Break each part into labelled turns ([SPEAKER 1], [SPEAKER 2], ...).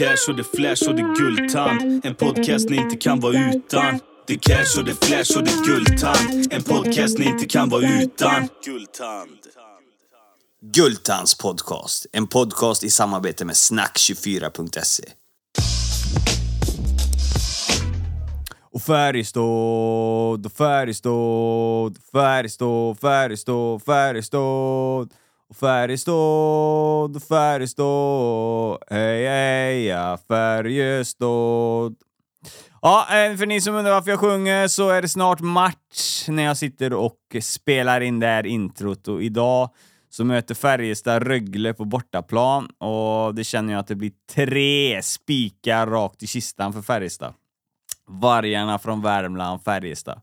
[SPEAKER 1] cash och det flash och det guldtand. En podcast ni inte kan vara utan. Det cash och det flash och det guldtand. En podcast ni inte kan vara utan. Guldtand.
[SPEAKER 2] Gultans podcast. En podcast i samarbete med snack24.se.
[SPEAKER 3] Och Färjestad, Färjestad, Färjestad, Färjestad, Färjestad. Färjestad, Färjestad, hej heja Färjestad. Ja, eh, för ni som undrar varför jag sjunger så är det snart match när jag sitter och spelar in det här introt och idag så möter Färjestad Rögle på bortaplan och det känner jag att det blir tre spikar rakt i kistan för Färjestad. Vargarna från Värmland, Färjestad.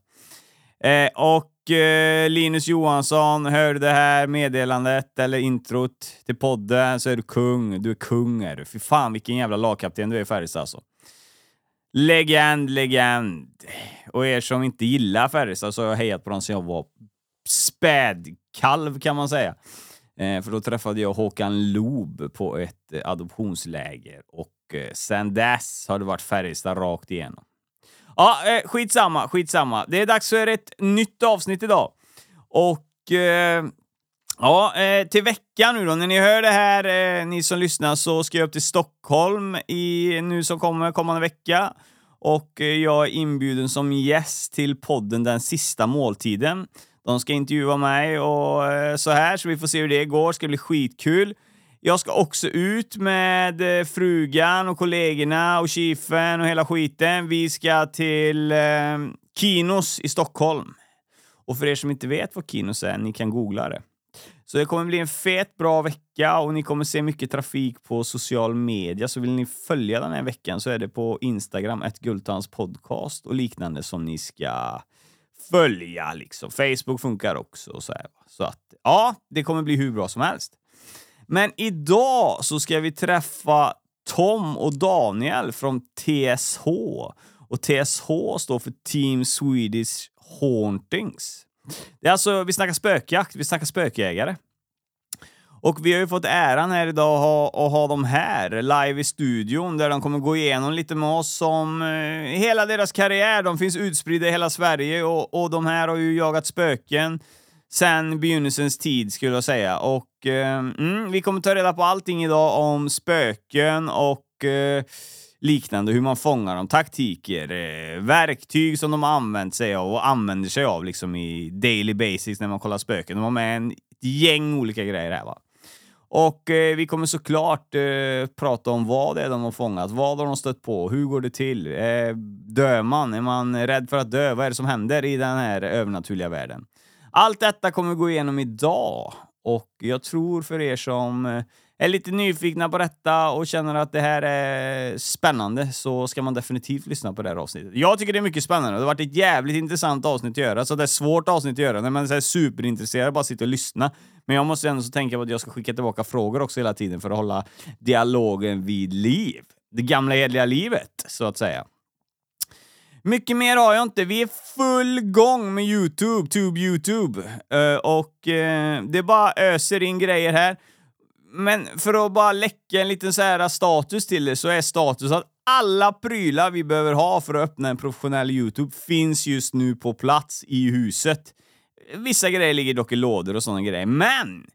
[SPEAKER 3] Eh, och Eh, Linus Johansson, hör du det här meddelandet eller introt till podden så är du kung. Du är kung är du. Fy fan vilken jävla lagkapten du är i Färjestad alltså. Legend, legend. Och er som inte gillar Färjestad så har jag hejat på dem sen jag var spädkalv kan man säga. Eh, för då träffade jag Håkan Loob på ett eh, adoptionsläger och eh, sen dess har det varit Färjestad rakt igenom. Ja, eh, skitsamma, skitsamma. Det är dags för ett nytt avsnitt idag. Och eh, ja, eh, till veckan nu då, när ni hör det här, eh, ni som lyssnar, så ska jag upp till Stockholm i nu som kommer, kommande vecka. Och eh, jag är inbjuden som gäst till podden Den sista måltiden. De ska intervjua mig och eh, så här, så vi får se hur det går. Det ska bli skitkul. Jag ska också ut med eh, frugan och kollegorna och chefen och hela skiten. Vi ska till eh, Kinos i Stockholm. Och för er som inte vet vad Kinos är, ni kan googla det. Så det kommer bli en fet, bra vecka och ni kommer se mycket trafik på social media. Så vill ni följa den här veckan så är det på Instagram, ett Gultans podcast och liknande som ni ska följa. Liksom. Facebook funkar också. Och så, här. så att, ja, det kommer bli hur bra som helst. Men idag så ska vi träffa Tom och Daniel från TSH. Och TSH står för Team Swedish Hauntings. Det är alltså, vi snackar spökjakt, vi snackar spökjägare. Och vi har ju fått äran här idag att ha, att ha dem här live i studion där de kommer gå igenom lite med oss om eh, hela deras karriär. De finns utspridda i hela Sverige och, och de här har ju jagat spöken sen begynnelsens tid skulle jag säga. Och eh, mm, vi kommer ta reda på allting idag om spöken och eh, liknande, hur man fångar dem, taktiker, eh, verktyg som de har använt sig av och använder sig av liksom i daily basis när man kollar spöken. De har med en, ett gäng olika grejer här va. Och eh, vi kommer såklart eh, prata om vad det är de har fångat, vad har de stött på, hur går det till? Eh, dör man? Är man rädd för att dö? Vad är det som händer i den här övernaturliga världen? Allt detta kommer vi gå igenom idag och jag tror för er som eh, är lite nyfikna på detta och känner att det här är spännande så ska man definitivt lyssna på det här avsnittet. Jag tycker det är mycket spännande. Det har varit ett jävligt intressant avsnitt att göra, så det är svårt avsnitt att göra när man är superintresserad bara sitta och lyssna. Men jag måste ändå så tänka på att jag ska skicka tillbaka frågor också hela tiden för att hålla dialogen vid liv. Det gamla hederliga livet, så att säga. Mycket mer har jag inte. Vi är full gång med Youtube, Tube Youtube. Uh, och uh, det bara öser in grejer här. Men för att bara läcka en liten så här status till det så är status att alla prylar vi behöver ha för att öppna en professionell Youtube finns just nu på plats i huset. Vissa grejer ligger dock i lådor och sådana grejer, men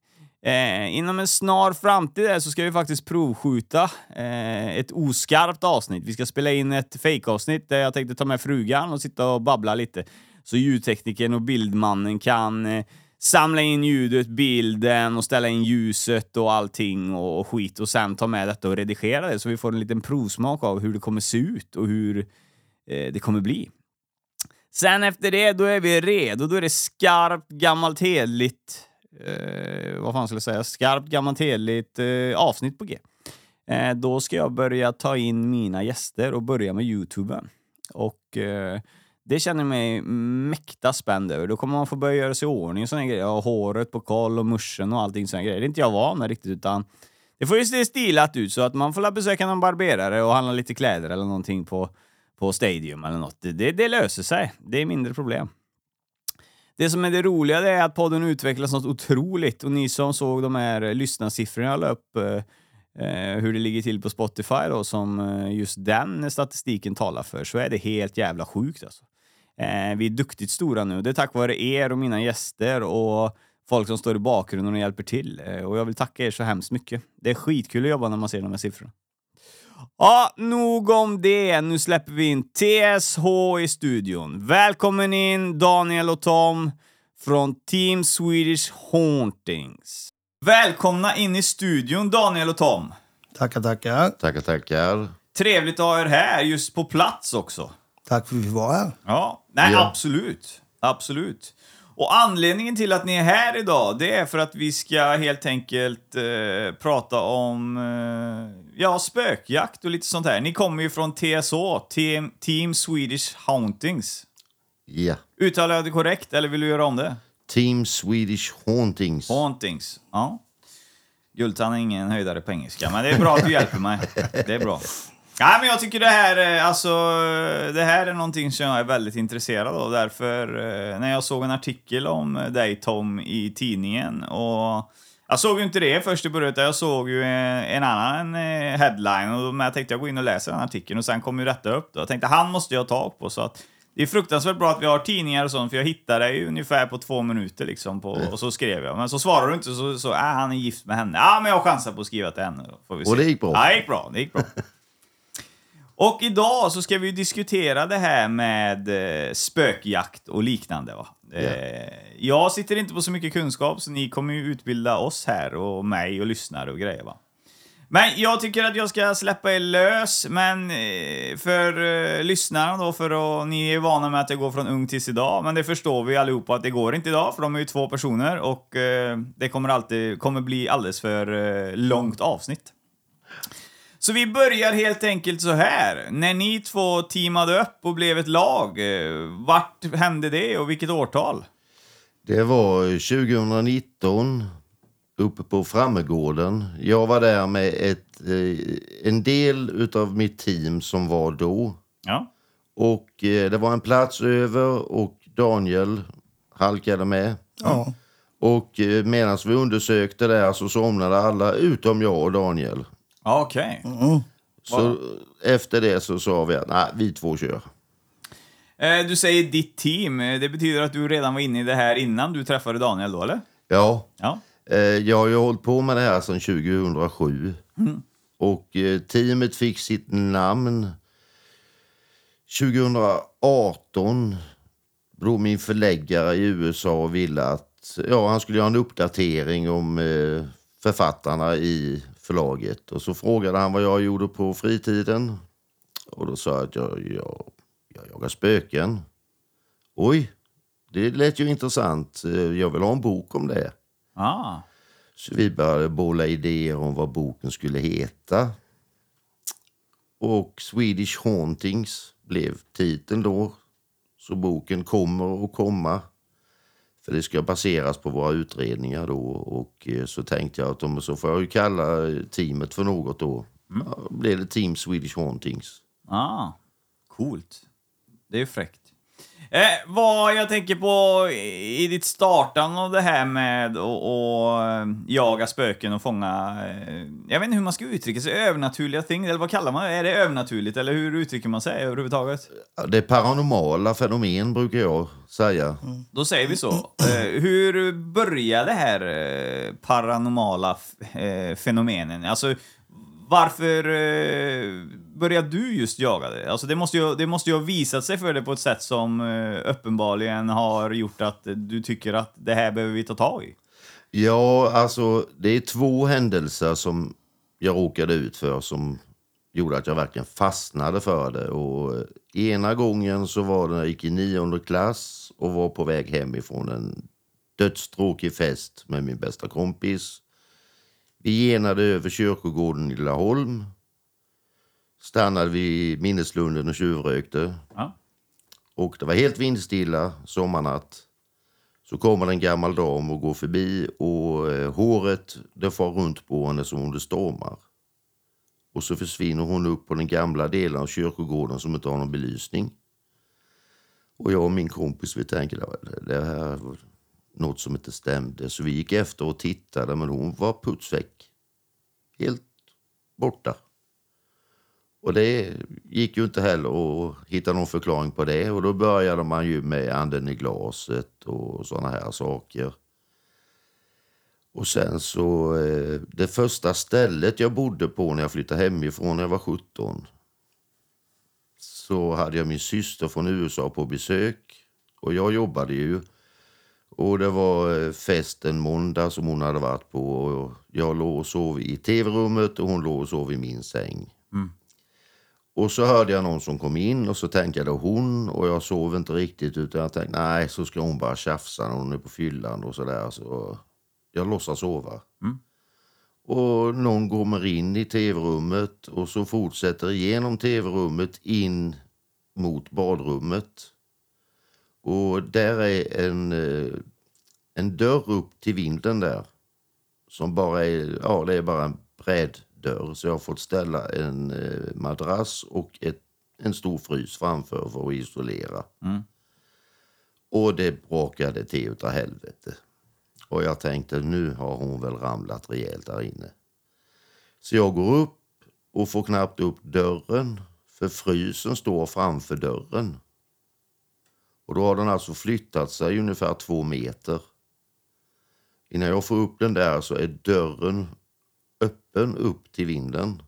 [SPEAKER 3] Eh, inom en snar framtid så ska vi faktiskt provskjuta eh, ett oskarpt avsnitt. Vi ska spela in ett fake-avsnitt där jag tänkte ta med frugan och sitta och babbla lite. Så ljudteknikern och bildmannen kan eh, samla in ljudet, bilden och ställa in ljuset och allting och, och skit och sen ta med detta och redigera det så vi får en liten provsmak av hur det kommer se ut och hur eh, det kommer bli. Sen efter det, då är vi redo. Då är det skarpt, gammalt, hedligt eh, vad fan skulle jag säga, skarpt, gammalt, heligt eh, avsnitt på G. Eh, då ska jag börja ta in mina gäster och börja med Youtuben. Och eh, det känner jag mig mäkta spänd över. Då kommer man få börja göra sig i ordning och såna grejer. Och håret på koll och muschen och allting såna grejer. Det är inte jag van med riktigt utan det får ju se stilat ut så att man får besöka någon barberare och handla lite kläder eller någonting på, på Stadium eller något. Det, det löser sig. Det är mindre problem. Det som är det roliga det är att podden utvecklas något otroligt och ni som såg de här eh, lyssnarsiffrorna jag la upp eh, eh, hur det ligger till på Spotify då, som eh, just den statistiken talar för, så är det helt jävla sjukt alltså. Eh, vi är duktigt stora nu. Det är tack vare er och mina gäster och folk som står i bakgrunden och hjälper till. Eh, och jag vill tacka er så hemskt mycket. Det är skitkul att jobba när man ser de här siffrorna. Ja, nog om det. Nu släpper vi in TSH i studion. Välkommen in Daniel och Tom från Team Swedish Hauntings. Välkomna in i studion Daniel och Tom.
[SPEAKER 4] Tackar, tackar.
[SPEAKER 5] Tackar, tackar.
[SPEAKER 3] Trevligt att ha er här, just på plats också.
[SPEAKER 4] Tack för att vi får vara här.
[SPEAKER 3] Ja, nej
[SPEAKER 5] Ja.
[SPEAKER 3] absolut. Absolut. Och anledningen till att ni är här idag, det är för att vi ska helt enkelt eh, prata om eh, ja, spökjakt och lite sånt här. Ni kommer ju från TSH, Team, Team Swedish Hauntings.
[SPEAKER 5] Ja.
[SPEAKER 3] Uttalar jag det korrekt, eller vill du göra om det?
[SPEAKER 5] Team Swedish Hauntings.
[SPEAKER 3] Hauntings, ja. Gultan är ingen höjdare på engelska, men det är bra att du hjälper mig. Det är bra. Nej, men jag tycker det här, är- alltså, det här är någonting som jag är väldigt intresserad av. Därför, eh, när jag såg en artikel om dig Tom i tidningen och jag såg ju inte det först i början, utan jag såg ju en, en annan eh, headline och jag tänkte jag går in och läser den artikeln och sen kom ju detta upp då. Jag tänkte han måste jag ha tag på så att det är fruktansvärt bra att vi har tidningar och sånt, för jag hittade dig ungefär på två minuter liksom på, och så skrev jag. Men så svarade du inte, så, så äh, han är gift med henne. Ja, men jag chansar på att skriva till henne får vi se.
[SPEAKER 5] Och det gick bra.
[SPEAKER 3] Ja, det gick bra. Det gick bra. Och idag så ska vi diskutera det här med eh, spökjakt och liknande. Va? Yeah. jag sitter inte på så mycket kunskap, så ni kommer ju utbilda oss här och mig och lyssnare och grejer. Va? Men jag tycker att jag ska släppa er lös, men eh, för eh, lyssnarna då, för att ni är vana med att jag går från ung tills idag, men det förstår vi allihopa att det går inte idag, för de är ju två personer och eh, det kommer alltid kommer bli alldeles för eh, långt avsnitt. Så vi börjar helt enkelt så här. När ni två teamade upp och blev ett lag, eh, vart hände det och vilket årtal?
[SPEAKER 5] Det var 2019 uppe på Frammegården. Jag var där med ett, eh, en del utav mitt team som var då.
[SPEAKER 3] Ja.
[SPEAKER 5] Och eh, det var en plats över och Daniel halkade med.
[SPEAKER 4] Ja.
[SPEAKER 5] Och medan vi undersökte där så somnade alla utom jag och Daniel.
[SPEAKER 3] Ja, Okej.
[SPEAKER 5] Så efter det så sa vi att nej, vi två kör.
[SPEAKER 3] Eh, Du säger ditt team. Eh, Det betyder att du redan var inne i det här innan du träffade Daniel då, eller?
[SPEAKER 5] Ja,
[SPEAKER 3] Ja.
[SPEAKER 5] Eh, Jag har ju hållit på med det här sedan 2007. Och eh, teamet fick sitt namn 2018 då min förläggare i USA ville att ja, han skulle göra en uppdatering om eh, författarna i förlaget. Och så frågade han vad jag gjorde på fritiden. Och då sa jag att jag, jag, jag jagar spöken. Oj, det lät ju intressant. Eh, Jag vill ha en bok om det.
[SPEAKER 3] Ah.
[SPEAKER 5] Så vi började bolla idéer om vad boken skulle heta. Och Swedish Hauntings blev titeln då. Så boken kommer att komma. För det ska baseras på våra utredningar då. Och eh, så tänkte jag att om så får jag ju kalla eh, teamet för något då. Ja, då blev det Team Swedish Hauntings.
[SPEAKER 3] Ah. Coolt. Det är ju fräckt. Eh, vad jag tänker på i i ditt startande av det här med att och, eh, jaga spöken och fånga, eh, jag vet inte hur man ska uttrycka sig, övernaturliga ting, eller vad kallar man det? Är det övernaturligt, eller hur uttrycker man sig överhuvudtaget?
[SPEAKER 5] Det är paranormala fenomen brukar jag säga.
[SPEAKER 3] Då säger vi så. Eh, hur börjar det här eh, paranormala f- eh, fenomenen? Alltså, varför eh, började du just jaga det? Alltså, det måste, ju, det måste ju ha visat sig för dig på ett sätt som eh, uppenbarligen har gjort att du tycker att det här behöver vi ta tag i.
[SPEAKER 5] Ja, alltså det är två händelser som jag råkade ut för som gjorde att jag verkligen fastnade för det. Och eh, ena gången så var det när jag gick i nionde klass och var på väg hemifrån en dödstråkig fest med min bästa kompis. Vi genade över kyrkogården i Laholm. Stannade vid minneslunden och tjuvrökte.
[SPEAKER 3] Ja.
[SPEAKER 5] Och det var helt vindstilla sommarnatt. Så kommer en gammal dam och går förbi och eh, håret det far runt på henne som om det stormar. Och så försvinner hon upp på den gamla delen av kyrkogården som inte har någon belysning. Och jag och min kompis vi tänkte att det här något som inte stämde. Så vi gick efter och tittade men hon var putsväck. Helt borta. Och det gick ju inte heller att hitta någon förklaring på det. Och då började man ju med anden i glaset och sådana här saker. Och sen så, eh, det första stället jag bodde på när jag flyttade hemifrån när jag var 17. Så hade jag min syster från USA på besök. Och jag jobbade ju. Och det var eh, fest en måndag som hon hade varit på. Och jag låg och sov i tv-rummet och hon låg och sov i min säng. Och så hörde jag någon som kom in och så tänkte jag det hon och jag sov inte riktigt utan jag tänkte nej så ska hon bara tjafsa när hon är på fyllan och sådär. Så jag låtsas sova. Och någon kommer in i tv-rummet och så fortsätter igenom tv-rummet in mot badrummet. Och där är en, eh, en dörr upp till vinden där. Som bara är, ja det är bara en bräddörr. Så jag har fått ställa en eh, madrass och ett, en stor frys framför för att isolera. Och det brakade till utav helvete. Och jag tänkte nu har hon väl ramlat rejält där inne. Så jag går upp och får knappt upp dörren för frysen står framför dörren. Och då har den alltså flyttat sig ungefär två meter. Innan jag får upp den där så är dörren öppen upp till vinden.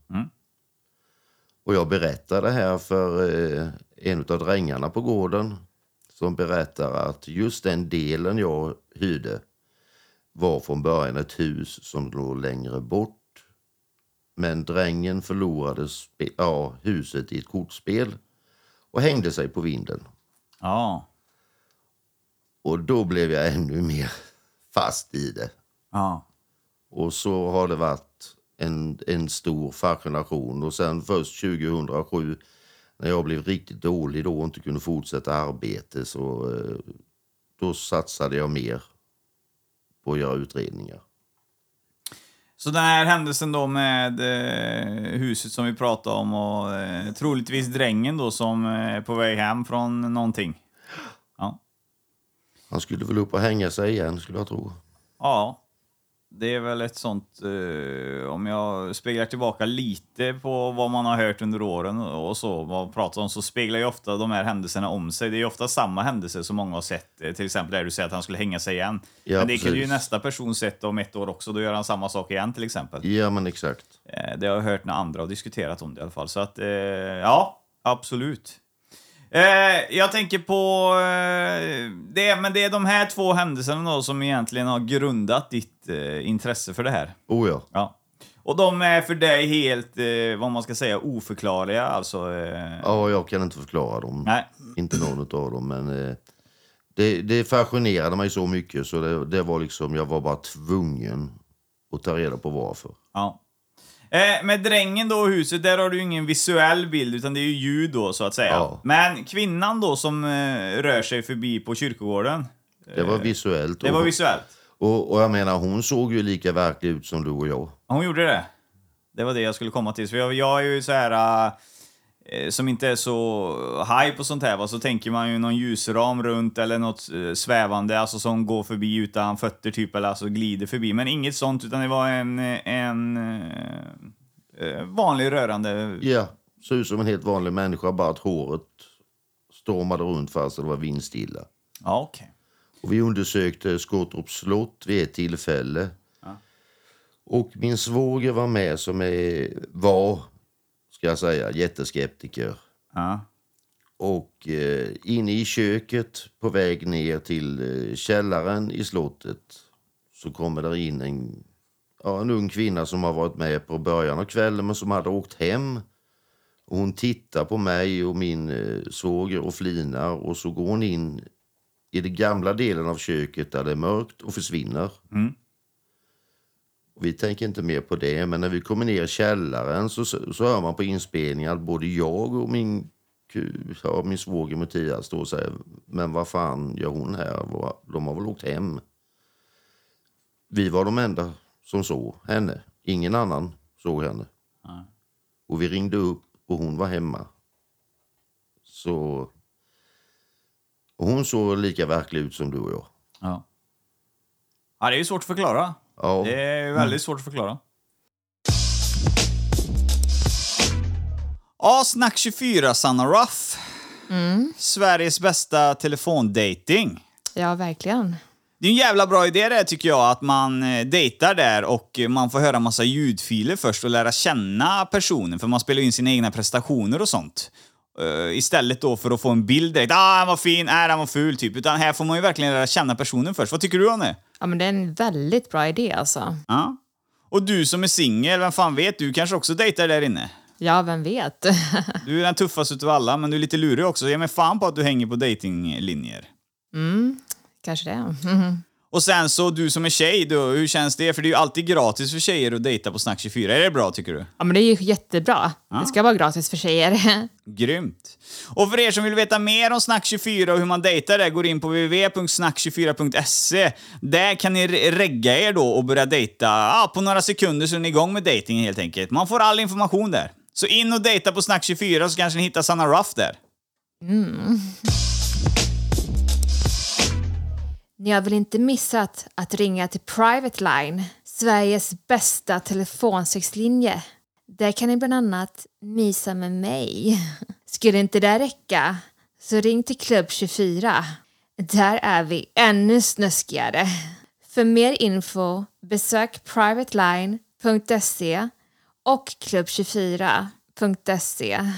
[SPEAKER 5] Och jag berättar det här för eh, en av drängarna på gården som berättar att just den delen jag hyrde var från början ett hus som låg längre bort. Men drängen förlorade ja, huset i ett kortspel och hängde sig på vinden.
[SPEAKER 3] Ja.
[SPEAKER 5] Och då blev jag ännu mer fast i det.
[SPEAKER 3] Ja.
[SPEAKER 5] Och så har det varit en, en stor fascination. Och sen först 2007 när jag blev riktigt dålig då och inte kunde fortsätta arbete så eh, då satsade jag mer på att göra utredningar.
[SPEAKER 3] Så den här händelsen då med eh, huset som vi pratade om och eh, troligtvis drängen då som eh, är på väg hem från någonting. Ja.
[SPEAKER 5] Han skulle väl upp och hänga sig igen skulle jag tro.
[SPEAKER 3] Ja. Det är väl ett sånt, eh, om jag speglar tillbaka lite på vad man har hört under åren och så, vad man pratar om, så speglar ju ofta de här händelserna om sig. Det är ju ofta samma händelser som många har sett. Eh, Till exempel där du säger att han skulle hänga sig igen.
[SPEAKER 5] Ja,
[SPEAKER 3] Men det kan ju
[SPEAKER 5] precis.
[SPEAKER 3] nästa person sett om ett år också, då gör han samma sak igen till exempel.
[SPEAKER 5] Ja men exakt.
[SPEAKER 3] Eh, Det har jag hört när andra har diskuterat om det i alla fall. Så att, eh, ja, absolut. Eh, jag tänker på... Eh, det, men det är de här två händelserna då som egentligen har grundat ditt eh, intresse för det här.
[SPEAKER 5] Oh ja.
[SPEAKER 3] Ja. Och de är för dig helt, eh, vad man ska säga, oförklarliga alltså? Eh,
[SPEAKER 5] Ja, jag kan inte förklara dem.
[SPEAKER 3] Nej.
[SPEAKER 5] Inte någon av dem. Men eh, det, det fascinerade mig så mycket så det, det var liksom, jag var bara tvungen att ta reda på varför.
[SPEAKER 3] Ja. Eh, med drängen då och huset, där har du ju ingen visuell bild utan det är ju ljud då så att säga.
[SPEAKER 5] Ja.
[SPEAKER 3] Men kvinnan då som eh, rör sig förbi på kyrkogården,
[SPEAKER 5] Det var visuellt.
[SPEAKER 3] det var
[SPEAKER 5] och,
[SPEAKER 3] visuellt.
[SPEAKER 5] och, och jag menar, hon såg ju lika verklig ut som du och jag.
[SPEAKER 3] Hon gjorde det. Det var det jag skulle komma till. För jag, jag är ju så här... eh, som inte är så high på sånt här, va? så tänker man ju någon ljusram runt eller något eh, svävande, alltså som går förbi utan fötter typ, eller alltså glider förbi. Men inget sånt, utan det var en, en eh, eh, vanlig rörande...
[SPEAKER 5] Ja, såg ut som en helt vanlig människa, bara att håret stormade runt fast det var vindstilla.
[SPEAKER 3] Ja, okej.
[SPEAKER 5] Och vi undersökte Skottorps slott vid ett tillfälle. Och min svåger var med som är, var, ska jag säga, jätteskeptiker.
[SPEAKER 3] Ja.
[SPEAKER 5] Och eh, inne i köket på väg ner till eh, källaren i slottet så kommer där in en, ja, en ung kvinna som har varit med på början av kvällen men som hade åkt hem. Och hon tittar på mig och min eh, svåger och flinar och så går hon in i den gamla delen av köket där det är mörkt och försvinner. Och vi tänker inte mer på det, men när vi kommer ner i källaren så, så, hör man på inspelningen att både jag och min, ja, min svåger Mattias står och säger men vad fan gör hon här? De har väl åkt hem? Vi var de enda som såg henne. Ingen annan såg henne. Och vi ringde upp och hon var hemma. Så... Och hon såg lika verklig ut som du och jag.
[SPEAKER 3] Ja. ja, det är ju svårt att förklara.
[SPEAKER 5] Ja.
[SPEAKER 3] Det är väldigt svårt att förklara. Ja, Snack 24, Sanna Ruff. Sveriges bästa telefondating.
[SPEAKER 6] Ja, verkligen.
[SPEAKER 3] Det är en jävla bra idé det tycker jag, att man eh, dejtar där och man får höra massa ljudfiler först och lära känna personen, för man spelar in sina egna prestationer och sånt. Eh, istället då för att få en bild direkt, ah han var fin, nej han var ful typ. Utan här får man ju verkligen lära känna personen först. Vad tycker du om det?
[SPEAKER 6] Ja, men det är en väldigt bra idé alltså.
[SPEAKER 3] Ja. Och du som är singel, vem fan vet, du kanske också dejtar där inne?
[SPEAKER 6] Ja, vem vet?
[SPEAKER 3] Du är den tuffaste utav alla, men du är lite lurig också. Ge mig fan på att du hänger på datinglinjer.
[SPEAKER 6] Kanske det.
[SPEAKER 3] Och sen så, du som är tjej då, hur känns det? För det är ju alltid gratis för tjejer att dejta på Snack 24. Är det bra tycker du?
[SPEAKER 6] Ja, men det är ju jättebra. Det ska vara gratis för tjejer.
[SPEAKER 3] Grymt. Och för er som vill veta mer om Snack 24 och hur man dejtar där, går in på www.snack24.se. Där kan ni re- regga er då och börja dejta ja, på några sekunder så är ni igång med dejtingen helt enkelt. Man får all information där. Så in och dejta på Snack 24 så kanske ni hittar Sanna Ruff där.
[SPEAKER 6] Ni har väl inte missat att ringa till Private Line, Sveriges bästa telefonsexlinje. Där kan ni bland annat mysa med mig. Skulle inte det räcka, så ring till Klubb 24. Där är vi ännu snuskigare. För mer info besök privateline.se och klubb24.se.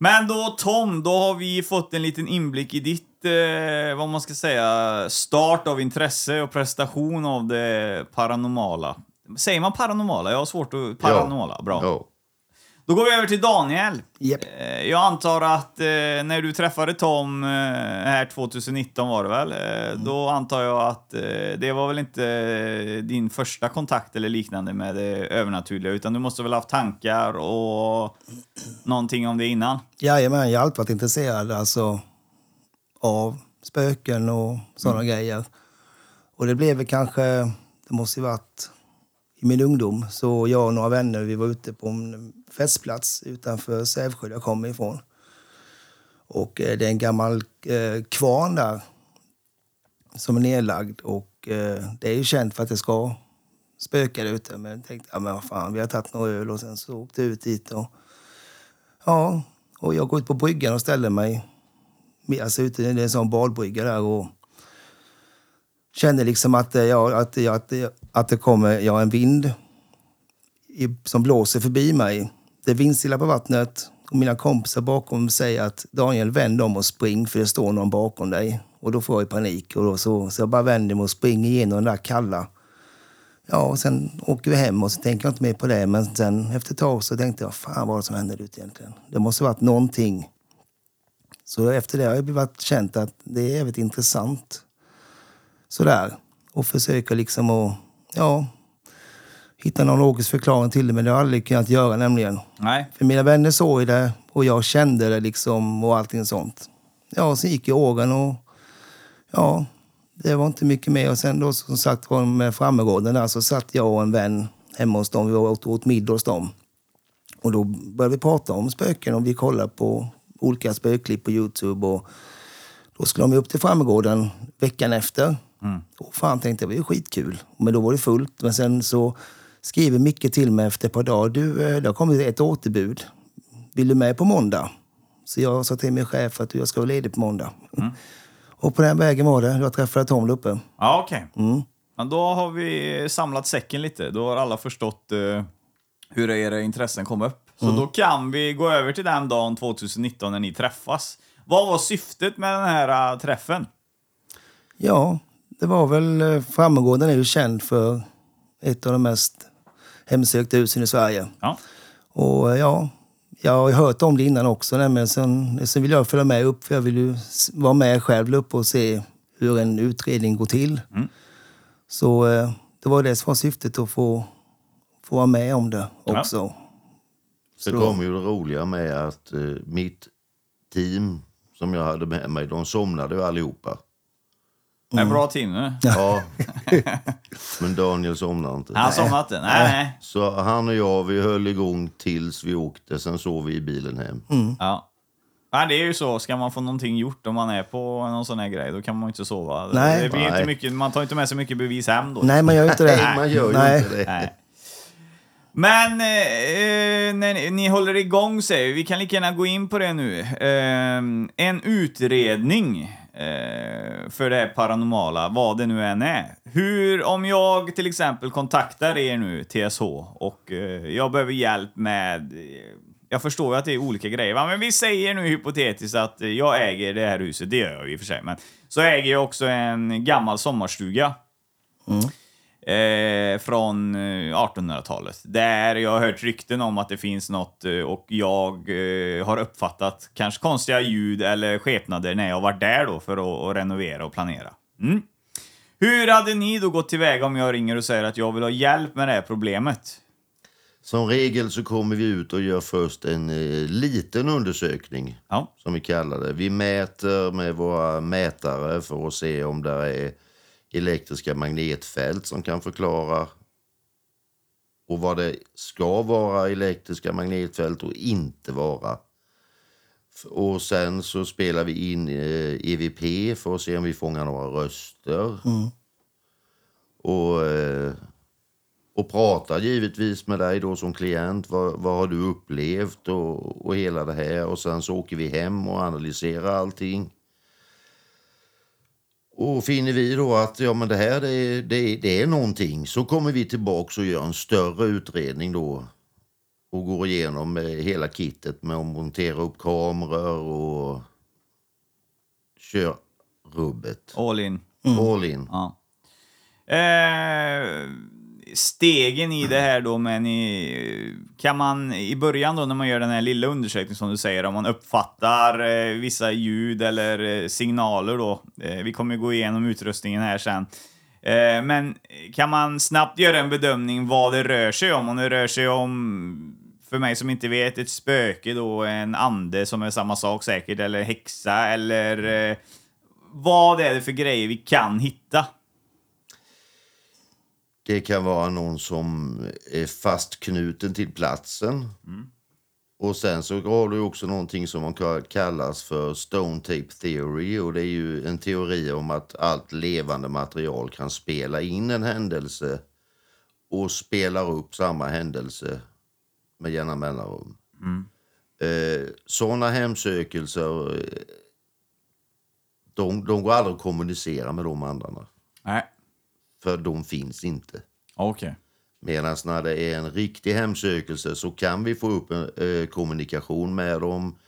[SPEAKER 3] Men då Tom, då har vi fått en liten inblick i ditt, eh, vad man ska säga, start av intresse och prestation av det paranormala. Säger man paranormala? Jag har svårt att... Paranormala, bra.
[SPEAKER 5] Ja.
[SPEAKER 3] Då går vi över till Daniel.
[SPEAKER 4] Japp.
[SPEAKER 3] Eh, Jag antar att eh, när du träffade Tom eh, här 2019 var det väl? Eh, Då antar jag att eh, det var väl inte eh, din första kontakt eller liknande med det övernaturliga utan du måste väl haft tankar och någonting om det innan?
[SPEAKER 4] Jajamän, jag har alltid varit intresserad alltså, av spöken och sådana grejer. Och det blev väl kanske, det måste ju varit i min ungdom, så jag och några vänner vi var ute på en festplats utanför Sävsjö där jag kommer ifrån. Och eh, det är en gammal eh, kvarn där som är nedlagd och eh, det är ju känt för att det ska spöka där ute. Men jag tänkte, ja men vad fan, vi har tagit några öl och sen så åkte jag ut dit och Ja, och jag går ut på bryggan och ställer mig. Alltså ute, det är en sån badbrygga där och känner liksom att, eh, ja, att, ja, att, det- att det kommer ja, en vind i, som blåser förbi mig. Det är vindstilla på vattnet och mina kompisar bakom säger att Daniel vänd om och spring för det står någon bakom dig. Och då får jag panik och då så, så jag bara vänder mig och springer igenom den där kalla. Ja, och sen åker vi hem och så tänker jag inte mer på det. Men sen efter ett tag så tänkte jag, fan vad var det som hände ute egentligen? Det måste varit någonting. Så efter det har jag blivit känt att det är jävligt intressant. Sådär. Och försöka liksom att, ja, hitta någon logisk förklaring till det. Men det har jag aldrig kunnat göra nämligen.
[SPEAKER 3] Nej.
[SPEAKER 4] För mina vänner såg det och jag kände det liksom och allting sånt. Ja, så gick ju åren och ja, det var inte mycket mer. Och sen då som sagt var med Frammegården där så satt jag och en vän hemma hos dem. Vi åt, åt middag hos dem. Och då började vi prata om spöken och vi kollade på olika spökklipp på Youtube. Och då skulle de upp till Frammegården veckan efter. Och fan tänkte jag, det var ju skitkul. Men då var det fullt. Men sen så skriver Micke till mig efter ett par dagar. Du, eh, det har kommit ett återbud. Vill du med på måndag? Så jag sa till min chef att jag ska vara ledig på måndag. Och på den vägen var det. Jag träffade Tom där uppe.
[SPEAKER 3] Ja, okej. Men då har vi samlat säcken lite. Då har alla förstått eh, hur era intressen kom upp. Så då kan vi gå över till den dagen 2019 när ni träffas. Vad var syftet med den här eh, träffen?
[SPEAKER 4] Ja, det var väl... eh, Frammegården är ju känd för ett av de mest hemsökta husen i Sverige.
[SPEAKER 3] Ja.
[SPEAKER 4] Och eh, ja, jag har hört om det innan också. Men sen, sen vill jag följa med upp, för jag vill ju vara med själv uppe och se hur en utredning går till. Så eh, det var det som var syftet, att få, få vara med om det
[SPEAKER 3] Ja.
[SPEAKER 4] också.
[SPEAKER 5] Så kom ju det roliga med att eh, mitt team som jag hade med mig, de somnade ju allihopa.
[SPEAKER 3] En bra team nu.
[SPEAKER 5] Ja. Men Daniel somnade inte.
[SPEAKER 3] Han somnade inte? Nej, nej.
[SPEAKER 5] Så han och jag, vi höll igång tills vi åkte. Sen sov vi i bilen hem.
[SPEAKER 3] Ja. Ja, det är ju så. Ska man få någonting gjort om man är på någon sån här grej, då kan man inte sova.
[SPEAKER 4] Nej.
[SPEAKER 3] Det blir inte
[SPEAKER 5] Nej.
[SPEAKER 3] mycket, man tar inte med sig mycket bevis hem då.
[SPEAKER 4] Nej, man gör inte det.
[SPEAKER 5] Nej, man gör ju
[SPEAKER 4] Nej.
[SPEAKER 5] inte det.
[SPEAKER 3] Nej. Men eh, när ni, ni håller igång säger vi, vi kan lika gärna gå in på det nu. Eh, en utredning eh, för det här paranormala, vad det nu än är. Hur, om jag till exempel kontaktar er nu, TSH, och eh, jag behöver hjälp med eh, jag förstår ju att det är olika grejer, va? men vi säger nu hypotetiskt att eh, jag äger det här huset, det gör jag i och för sig, men så äger jag också en gammal sommarstuga. Mm. Eh, från eh, 1800-talet. Där jag har hört rykten om att det finns något eh, och jag eh, har uppfattat kanske konstiga ljud eller skepnader när jag varit där då för att, att renovera och planera. Mm. Hur hade ni då gått tillväga om jag ringer och säger att jag vill ha hjälp med det här problemet?
[SPEAKER 5] Som regel så kommer vi ut och gör först en eh, liten undersökning,
[SPEAKER 3] Ja.
[SPEAKER 5] som vi kallar det. Vi mäter med våra mätare för att se om det är elektriska magnetfält som kan förklara och vad det ska vara elektriska magnetfält och inte vara. Och sen så spelar vi in eh, EVP för att se om vi fångar några röster. Och, eh, och pratar givetvis med dig då som klient. Vad, vad har du upplevt och, och hela det här. Och sen så åker vi hem och analyserar allting. Och finner vi då att ja, men det här det är, det, det är någonting så kommer vi tillbaks och gör en större utredning då och går igenom eh, hela kittet med att montera upp kameror och kör rubbet.
[SPEAKER 3] All in.
[SPEAKER 5] All in.
[SPEAKER 3] Ja. Eh, stegen i det här då, men i, kan man i början då när man gör den här lilla undersökningen som du säger, om man uppfattar eh, vissa ljud eller eh, signaler då, eh, vi kommer gå igenom utrustningen här sen, eh, men kan man snabbt göra en bedömning vad det rör sig om? Om det rör sig om, för mig som inte vet, ett spöke då, en ande som är samma sak säkert, eller häxa, eller eh, vad är det för grejer vi kan hitta?
[SPEAKER 5] Det kan vara någon som är fastknuten till platsen. Och sen så har du också någonting som kallas för Stone Tape Theory. Och det är ju en teori om att allt levande material kan spela in en händelse och spelar upp samma händelse med jämna mellanrum. Eh, sådana hemsökelser, eh, de, de går aldrig att kommunicera med de andra.
[SPEAKER 3] Nej.
[SPEAKER 5] För de finns inte.
[SPEAKER 3] Okej.
[SPEAKER 5] Medan när det är en riktig hemsökelse så kan vi få upp en eh, kommunikation med dem.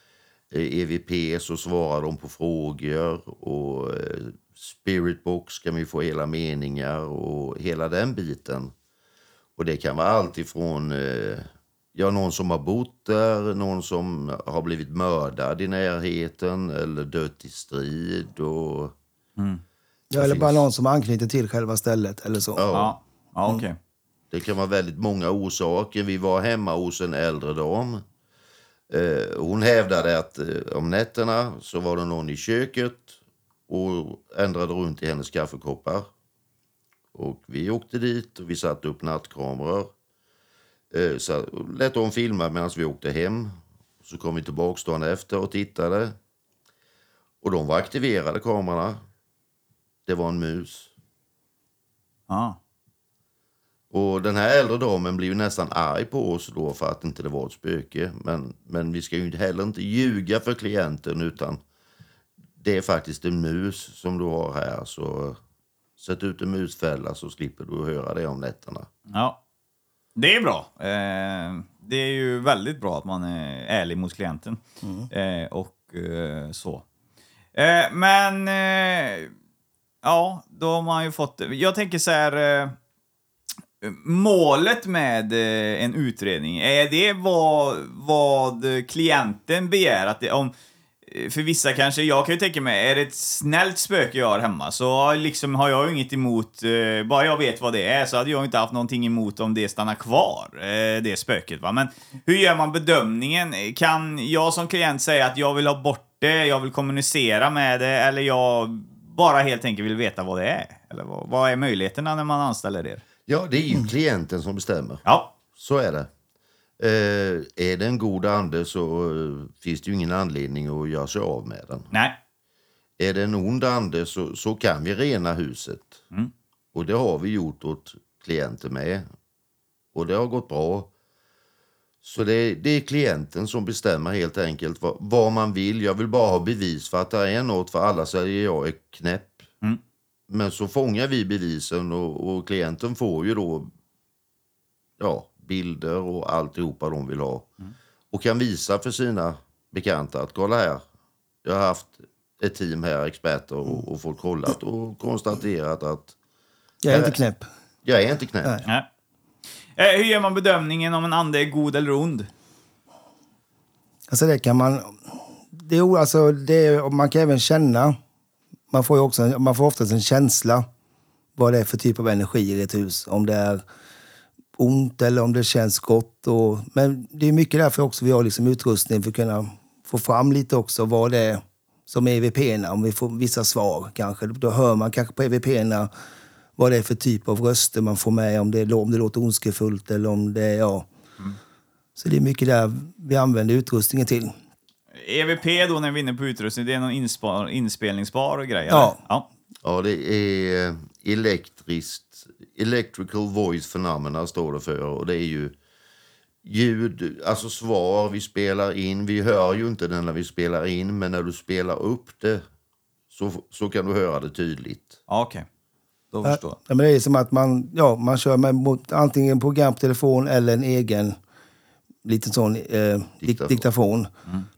[SPEAKER 5] Eh, EVP så svarar de på frågor och eh, Spiritbox kan vi få hela meningar och hela den biten. Och det kan vara allt ifrån eh, ja, någon som har bott där, någon som har blivit mördad i närheten eller dött i strid. Och,
[SPEAKER 4] Ja, eller bara någon som anknyter till själva stället eller så.
[SPEAKER 5] ja.
[SPEAKER 3] Ja, ja okej.
[SPEAKER 5] Det kan vara väldigt många orsaker. Vi var hemma hos en äldre dam. Eh, hon hävdade att eh, om nätterna så var det någon i köket och ändrade runt i hennes kaffekoppar. Och vi åkte dit och vi satte upp nattkameror. Eh, så lät hon filma medan vi åkte hem. Så kom vi tillbaka dagen efter och tittade. Och de var aktiverade kamerorna. Det var en mus.
[SPEAKER 3] Ja.
[SPEAKER 5] Och den här äldre damen blev ju nästan arg på oss då för att inte det var ett spöke. Men, men vi ska ju inte heller inte ljuga för klienten utan det är faktiskt en mus som du har här. Så sätt ut en musfälla så slipper du höra det om nätterna.
[SPEAKER 3] ja. Det är bra. Eh, det är ju väldigt bra att man är ärlig mot klienten. Eh, och eh, så. Eh, men, eh, ja, då har man ju fått... Jag tänker så här... Eh, målet med eh, en utredning, är det vad, vad klienten begär? Att det, om, eh, för vissa kanske, jag kan ju tänka mig, är det ett snällt spöke jag har hemma så liksom har jag ju inget emot, eh, bara jag vet vad det är så hade jag inte haft någonting emot om det stannar kvar, eh, det spöket. Va? Men hur gör man bedömningen? Kan jag som klient säga att jag vill ha bort det, jag vill kommunicera med det eller jag bara helt enkelt vill veta vad det är? Eller vad, vad är möjligheterna när man anställer er?
[SPEAKER 5] Ja, det är ju klienten som bestämmer.
[SPEAKER 3] Ja,
[SPEAKER 5] Så är det. Eh, är det en god ande så eh, finns det ju ingen anledning att göra sig av med den.
[SPEAKER 3] Nej.
[SPEAKER 5] Är det en ond ande så, så kan vi rena huset.
[SPEAKER 3] Mm.
[SPEAKER 5] Och det har vi gjort åt klienter med. Och det har gått bra. Så det, det är klienten som bestämmer helt enkelt vad, vad man vill. Jag vill bara ha bevis för att det är något för alla säger jag är knäpp.
[SPEAKER 3] Mm.
[SPEAKER 5] Men så fångar vi bevisen och, och klienten får ju då ja, bilder och alltihopa de vill ha. Och kan visa för sina bekanta att kolla här, jag har haft ett team här, experter och, och folk kollat och konstaterat att
[SPEAKER 4] Jag är inte knäpp.
[SPEAKER 5] jag är inte knäpp.
[SPEAKER 4] Nej.
[SPEAKER 3] Eh, hur gör man bedömningen om en ande är god eller ond?
[SPEAKER 4] Alltså det kan man... Det är, alltså det är, man kan även känna. Man får ju också, man får oftast en känsla vad det är för typ av energi i ett hus. Om det är ont eller om det känns gott. Och, men det är mycket därför också vi har liksom utrustning för att kunna få fram lite också vad det är som är EVP-erna. Om vi får vissa svar kanske. Då hör man kanske på EVP-erna vad det är för typ av röster man får med. Om det, om det låter ondskefullt eller om det är... Ja. Så det är mycket där vi använder utrustningen till.
[SPEAKER 3] EVP då när vi är inne på utrustning, det är någon inspar, inspelningsbar grejer?
[SPEAKER 4] Ja.
[SPEAKER 3] ja.
[SPEAKER 5] Ja, det är eh, elektriskt, electrical voice phenomena står det för och det är ju ljud, alltså svar vi spelar in. Vi hör ju inte det när vi spelar in, men när du spelar upp det så, så kan du höra det tydligt.
[SPEAKER 3] Ja, Okej.
[SPEAKER 4] Ja,
[SPEAKER 3] förstår
[SPEAKER 4] ja, men det är som att man, ja, man kör med mot antingen program på telefon eller en egen liten sån eh, diktafon.
[SPEAKER 5] Diktafon.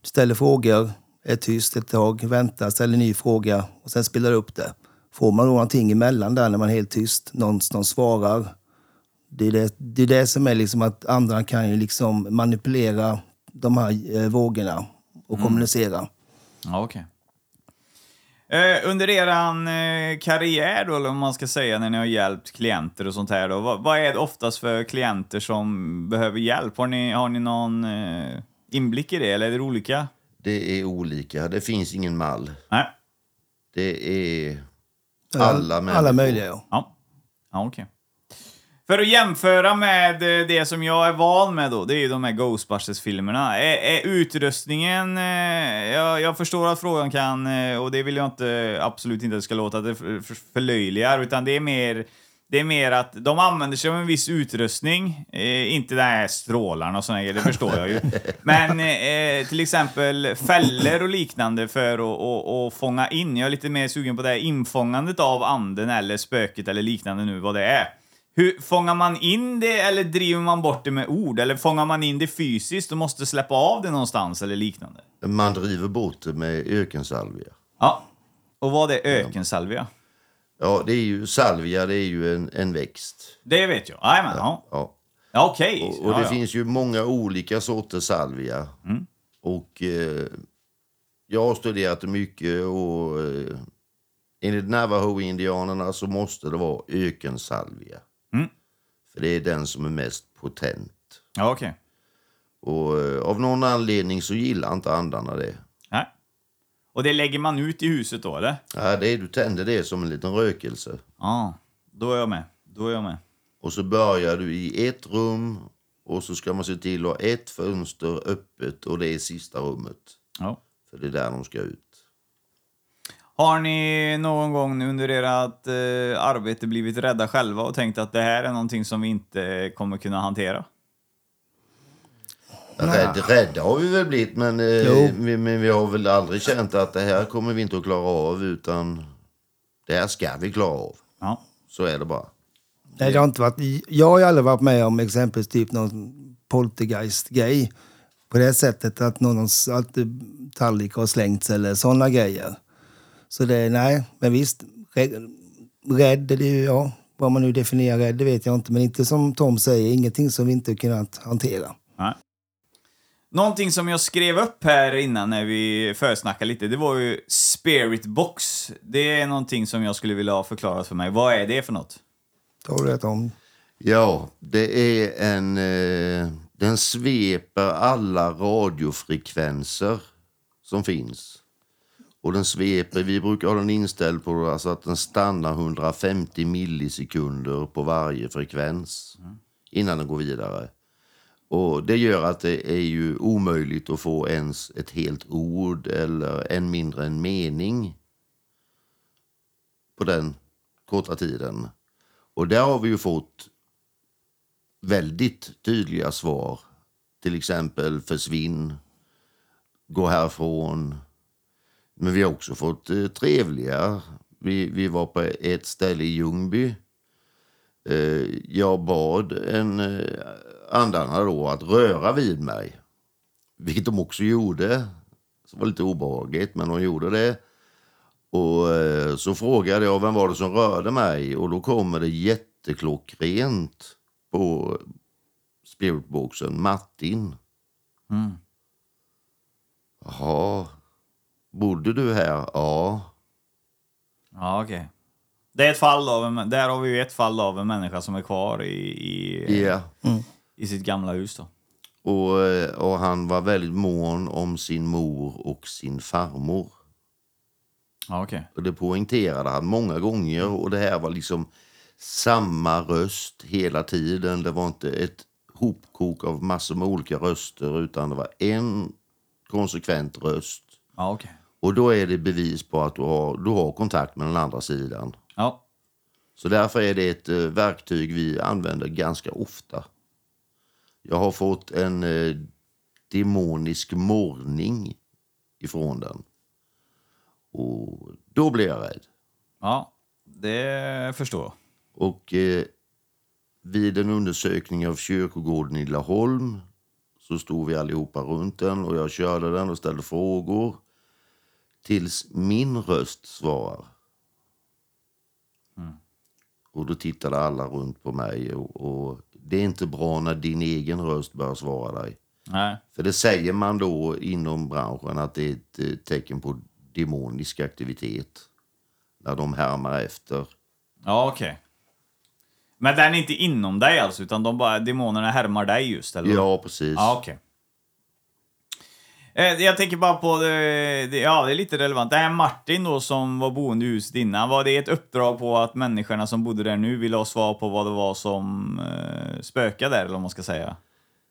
[SPEAKER 4] Du ställer frågor, är tyst ett tag, väntar, ställer en ny fråga och sen spelar upp det. Får man då någonting emellan där när man är helt tyst, någon, någon svarar. Det är det, det är det som är liksom att andra kan ju liksom manipulera de här eh, vågorna och kommunicera.
[SPEAKER 3] Ja, okej. Eh, under eran eh, karriär då, eller vad man ska säga, när ni har hjälpt klienter och sånt här då, vad, vad är det oftast för klienter som behöver hjälp? Har ni, har ni någon eh, inblick i det, eller är det olika?
[SPEAKER 5] Det är olika, det finns ingen mall.
[SPEAKER 3] Nej.
[SPEAKER 5] Det är alla människor.
[SPEAKER 4] Alla möjliga, ja.
[SPEAKER 3] Ja, ja okej. För att jämföra med eh, det som jag är van med då, det är ju de här Ghostbusters-filmerna. Är, är utrustningen... Eh, jag, jag förstår att frågan kan, eh, och det vill jag inte, absolut inte att det ska låta att det för, förlöjligar, utan det är mer... Det är mer att de använder sig av en viss utrustning, eh, inte den här strålarna och såna grejer, det förstår jag ju. Men eh, till exempel fällor och liknande för att och, och fånga in. Jag är lite mer sugen på det här infångandet av anden eller spöket eller liknande nu, vad det är. Hur Fångar man in det eller driver man bort det med ord? Eller fångar man in det fysiskt och måste släppa av det någonstans eller liknande?
[SPEAKER 5] Man driver bort det med ökensalvia.
[SPEAKER 3] Ja. Och vad är ökensalvia?
[SPEAKER 5] Ja, det är ju salvia, det är ju en, en växt.
[SPEAKER 3] Det vet jag. Jajamän, ja.
[SPEAKER 5] Ja.
[SPEAKER 3] Ja, okej.
[SPEAKER 5] Och, och
[SPEAKER 3] ja,
[SPEAKER 5] det
[SPEAKER 3] ja.
[SPEAKER 5] finns ju många olika sorters salvia.
[SPEAKER 3] Mm.
[SPEAKER 5] Och eh, jag har studerat det mycket och eh, enligt Navajo-indianerna så måste det vara ökensalvia. För det är den som är mest potent.
[SPEAKER 3] Ja, okej.
[SPEAKER 5] Och eh, av någon anledning så gillar inte andarna det.
[SPEAKER 3] Nej. Och det lägger man ut i huset då, eller?
[SPEAKER 5] Ja, det är, du tänder det som en liten rökelse.
[SPEAKER 3] Ja. Då är jag med. Då är jag med.
[SPEAKER 5] Och så börjar du i ett rum och så ska man se till att ha ett fönster öppet och det är sista rummet.
[SPEAKER 3] Ja.
[SPEAKER 5] För det är där de ska ut.
[SPEAKER 3] Har ni någon gång under ert eh, arbete blivit rädda själva och tänkt att det här är någonting som vi inte kommer kunna hantera?
[SPEAKER 5] Rädd, rädda har vi väl blivit, men, eh, vi, men vi har väl aldrig känt att det här kommer vi inte att klara av, utan det här ska vi klara av.
[SPEAKER 3] Ja.
[SPEAKER 5] Så är det bara.
[SPEAKER 4] Nej, det har inte varit, jag har ju aldrig varit med om exempelvis typ någon poltergeist-grej. På det sättet att någon att tallrik har slängts eller sådana grejer. Så det, nej, men visst. Rädd, ju, ja, vad man nu definierar rädd, det vet jag inte. Men inte som Tom säger, ingenting som vi inte kunnat hantera.
[SPEAKER 3] Nej. Någonting som jag skrev upp här innan när vi försnackade lite, det var ju Spirit Box. Det är någonting som jag skulle vilja ha förklarat för mig. Vad är det för något?
[SPEAKER 4] Tar du det Tom?
[SPEAKER 5] Ja, det är en... Eh, den sveper alla radiofrekvenser som finns. Och den sveper, vi brukar ha den inställd på alltså att den stannar 150 millisekunder på varje frekvens innan den går vidare. Och det gör att det är ju omöjligt att få ens ett helt ord eller än mindre en mening på den korta tiden. Och där har vi ju fått väldigt tydliga svar. Till exempel försvinn, gå härifrån. Men vi har också fått eh, trevliga. Vi, vi var på ett ställe i Ljungby. Eh, jag bad en eh, andarna då att röra vid mig. Vilket de också gjorde. Det var lite obehagligt, men de gjorde det. Och eh, så frågade jag vem var det som rörde mig och då kommer det jätteklockrent på spiritboxen Martin.
[SPEAKER 3] Mm.
[SPEAKER 5] Jaha, bodde du här? Ja.
[SPEAKER 3] Ja, okej. Det är ett fall av en, där har vi ju ett fall av en människa som är kvar i, i,
[SPEAKER 5] Ja.
[SPEAKER 3] i sitt gamla hus då.
[SPEAKER 5] Och, eh, och han var väldigt mån om sin mor och sin farmor.
[SPEAKER 3] Ja, okej.
[SPEAKER 5] Och det poängterade han många gånger och det här var liksom samma röst hela tiden. Det var inte ett hopkok av massor med olika röster utan det var en konsekvent röst.
[SPEAKER 3] Ja, okej.
[SPEAKER 5] Och då är det bevis på att du har, du har kontakt med den andra sidan.
[SPEAKER 3] Ja.
[SPEAKER 5] Så därför är det ett eh, verktyg vi använder ganska ofta. Jag har fått en eh, demonisk morning ifrån den. Och då blir jag rädd.
[SPEAKER 3] Ja, det förstår jag.
[SPEAKER 5] Och eh, vid en undersökning av kyrkogården i Laholm så stod vi allihopa runt den och jag körde den och ställde frågor tills min röst svarar. Och då tittade alla runt på mig och, och det är inte bra när din egen röst börjar svara dig.
[SPEAKER 3] Nej.
[SPEAKER 5] För det säger man då inom branschen att det är ett eh, tecken på demonisk aktivitet. När de härmar efter.
[SPEAKER 3] Ja, okej. Men den är inte inom dig alltså, utan de bara, demonerna härmar dig just, eller?
[SPEAKER 5] Ja, precis.
[SPEAKER 3] Ja, okej. Eh, Jag tänker bara på, det, det- ja det är lite relevant. Det här Martin då som var boende i huset innan, var det ett uppdrag på att människorna som bodde där nu ville ha svar på vad det var som eh, spökade där, eller vad man ska säga?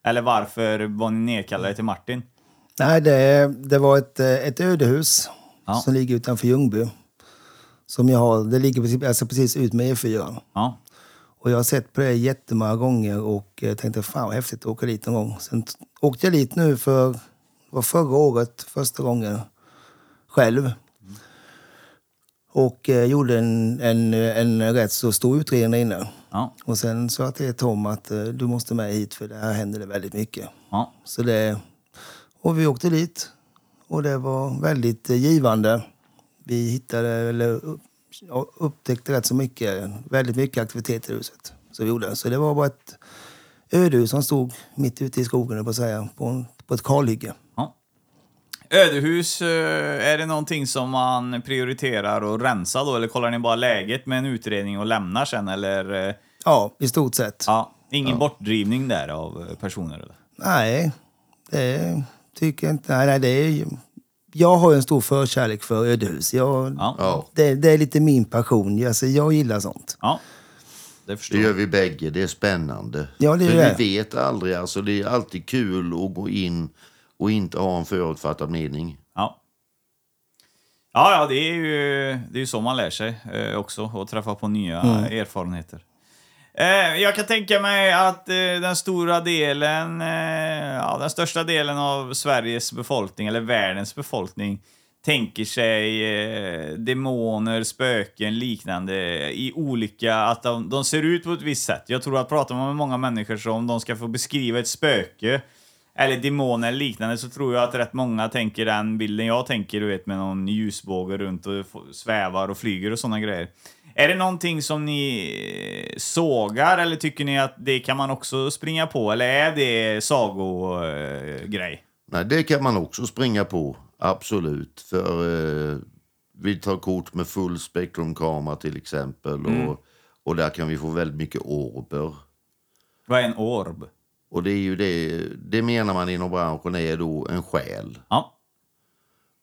[SPEAKER 3] Eller varför var ni nedkallade till Martin?
[SPEAKER 4] Nej, det, det var ett, eh, ett ödehus
[SPEAKER 3] Ja.
[SPEAKER 4] som ligger utanför Ljungby. Som jag har, det ligger precis, alltså precis ut med E4.
[SPEAKER 3] Ja.
[SPEAKER 4] Och jag har sett på det jättemånga gånger och eh, tänkte fan vad häftigt att åka dit någon gång. Sen åkte jag dit nu för, var förra året, första gången själv. Och eh, gjorde en, en, en rätt så stor utredning där inne.
[SPEAKER 3] Ja.
[SPEAKER 4] Och sen sa jag till Tom att eh, du måste med hit för det här händer det väldigt mycket.
[SPEAKER 3] Ja.
[SPEAKER 4] Så det, och vi åkte dit och det var väldigt eh, givande. Vi hittade, eller upptäckte rätt så mycket, väldigt mycket aktivitet i huset. Så vi gjorde. Så det var bara ett ödehus som stod mitt ute i skogen, på säga, på, på ett kalhygge.
[SPEAKER 3] Ja. Ödehus, eh, är det någonting som man prioriterar att rensa då, eller kollar ni bara läget med en utredning och lämnar sen, eller? eh,
[SPEAKER 4] Ja, i stort sett.
[SPEAKER 3] Ja, ingen bortdrivning där av eh, personer? Eller?
[SPEAKER 4] Nej, det tycker jag inte. Nej, nej, det är, jag har ju en stor förkärlek för ödehus. Jag,
[SPEAKER 3] Ja.
[SPEAKER 5] Ja,
[SPEAKER 4] det, det är lite min passion. Alltså, jag gillar sånt.
[SPEAKER 3] Ja, det förstår
[SPEAKER 5] det gör vi bägge. Det är spännande.
[SPEAKER 4] Ja, det är
[SPEAKER 5] För
[SPEAKER 4] det.
[SPEAKER 5] vi vet aldrig. Alltså, det är alltid kul att gå in och inte ha en förutfattad mening.
[SPEAKER 3] Ja. Ja, ja, det är ju det är ju så man lär sig eh, också, och träffa på nya erfarenheter. Eh, jag kan tänka mig att eh, den stora delen, eh, ja, den största delen av Sveriges befolkning, eller världens befolkning, tänker sig eh, demoner, spöken, liknande i olika, att de, de ser ut på ett visst sätt. Jag tror att pratar man med många människor så om de ska få beskriva ett spöke eller demoner eller liknande så tror jag att rätt många tänker den bilden jag tänker, du vet med någon ljusbåge runt och svävar och flyger och sådana grejer. Är det någonting som ni eh, sågar eller tycker ni att det kan man också springa på eller är det sagogrej?
[SPEAKER 5] Nej, det kan man också springa på. Absolut. För eh, vi tar kort med full spektrumkamera till exempel. Och, och där kan vi få väldigt mycket orber.
[SPEAKER 3] Vad är en orb?
[SPEAKER 5] Och det är ju det, det menar man inom branschen är då en själ.
[SPEAKER 3] Ja.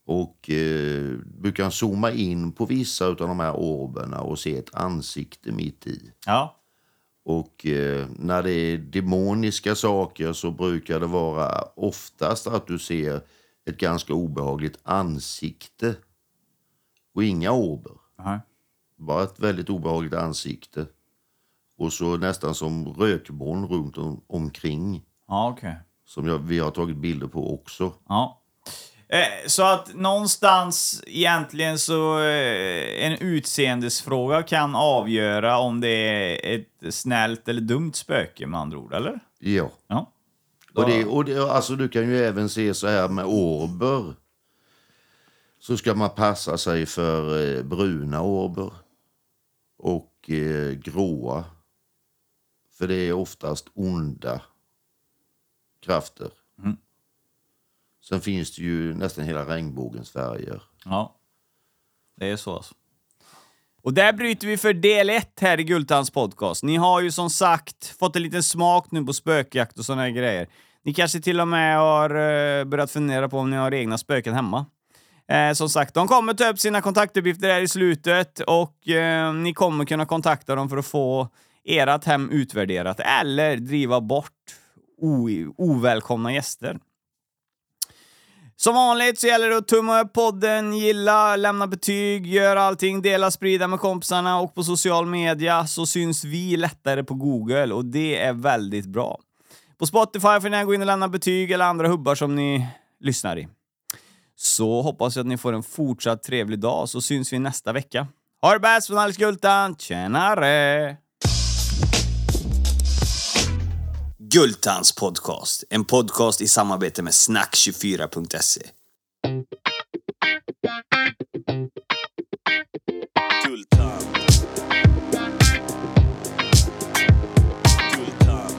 [SPEAKER 5] Och eh, du kan zooma in på vissa av de här orberna och se ett ansikte mitt i.
[SPEAKER 3] Ja.
[SPEAKER 5] Och eh, när det är demoniska saker så brukar det vara oftast att du ser ett ganska obehagligt ansikte. Och inga orber.
[SPEAKER 3] Nej.
[SPEAKER 5] Bara ett väldigt obehagligt ansikte. Och så nästan som rökmoln runt om, omkring.
[SPEAKER 3] Ja, okej.
[SPEAKER 5] Som jag, vi har tagit bilder på också.
[SPEAKER 3] Ja. Eh, så att någonstans egentligen så eh, en utseendesfråga kan avgöra om det är ett snällt eller dumt spöke med andra ord, eller?
[SPEAKER 5] Ja.
[SPEAKER 3] Ja.
[SPEAKER 5] Och, det, och det, alltså du kan ju även se så här med orber. Så ska man passa sig för eh, bruna orber och eh, gråa. För det är oftast onda krafter. Sen finns det ju nästan hela regnbågens färger.
[SPEAKER 3] Ja. Det är så alltså. Och där bryter vi för del ett här i Gultans podcast. Ni har ju som sagt fått en liten smak nu på spökjakt och såna här grejer. Ni kanske till och med har eh, börjat fundera på om ni har egna spöken hemma. Eh, som sagt, de kommer ta upp sina kontaktuppgifter här i slutet och eh, ni kommer kunna kontakta dem för att få ert hem utvärderat eller driva bort o- ovälkomna gäster. Som vanligt så gäller det att tumma upp podden, gilla, lämna betyg, gör allting, dela, sprida med kompisarna och på social media så syns vi lättare på Google och det är väldigt bra. På Spotify får ni gå in och lämna betyg eller andra hubbar som ni lyssnar i. Så hoppas jag att ni får en fortsatt trevlig dag så syns vi nästa vecka. Ha det bäst från Alice Gultan, tjenare!
[SPEAKER 2] Gultans podcast. En podcast i samarbete med snack24.se.
[SPEAKER 1] Guldtand. Guldtand.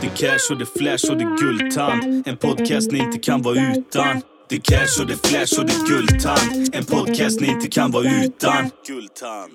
[SPEAKER 1] Det cash och det flash och det guldtand. En podcast ni inte kan vara utan. Det cash och det flash och det guldtand. En podcast ni inte kan vara utan. Guldtand.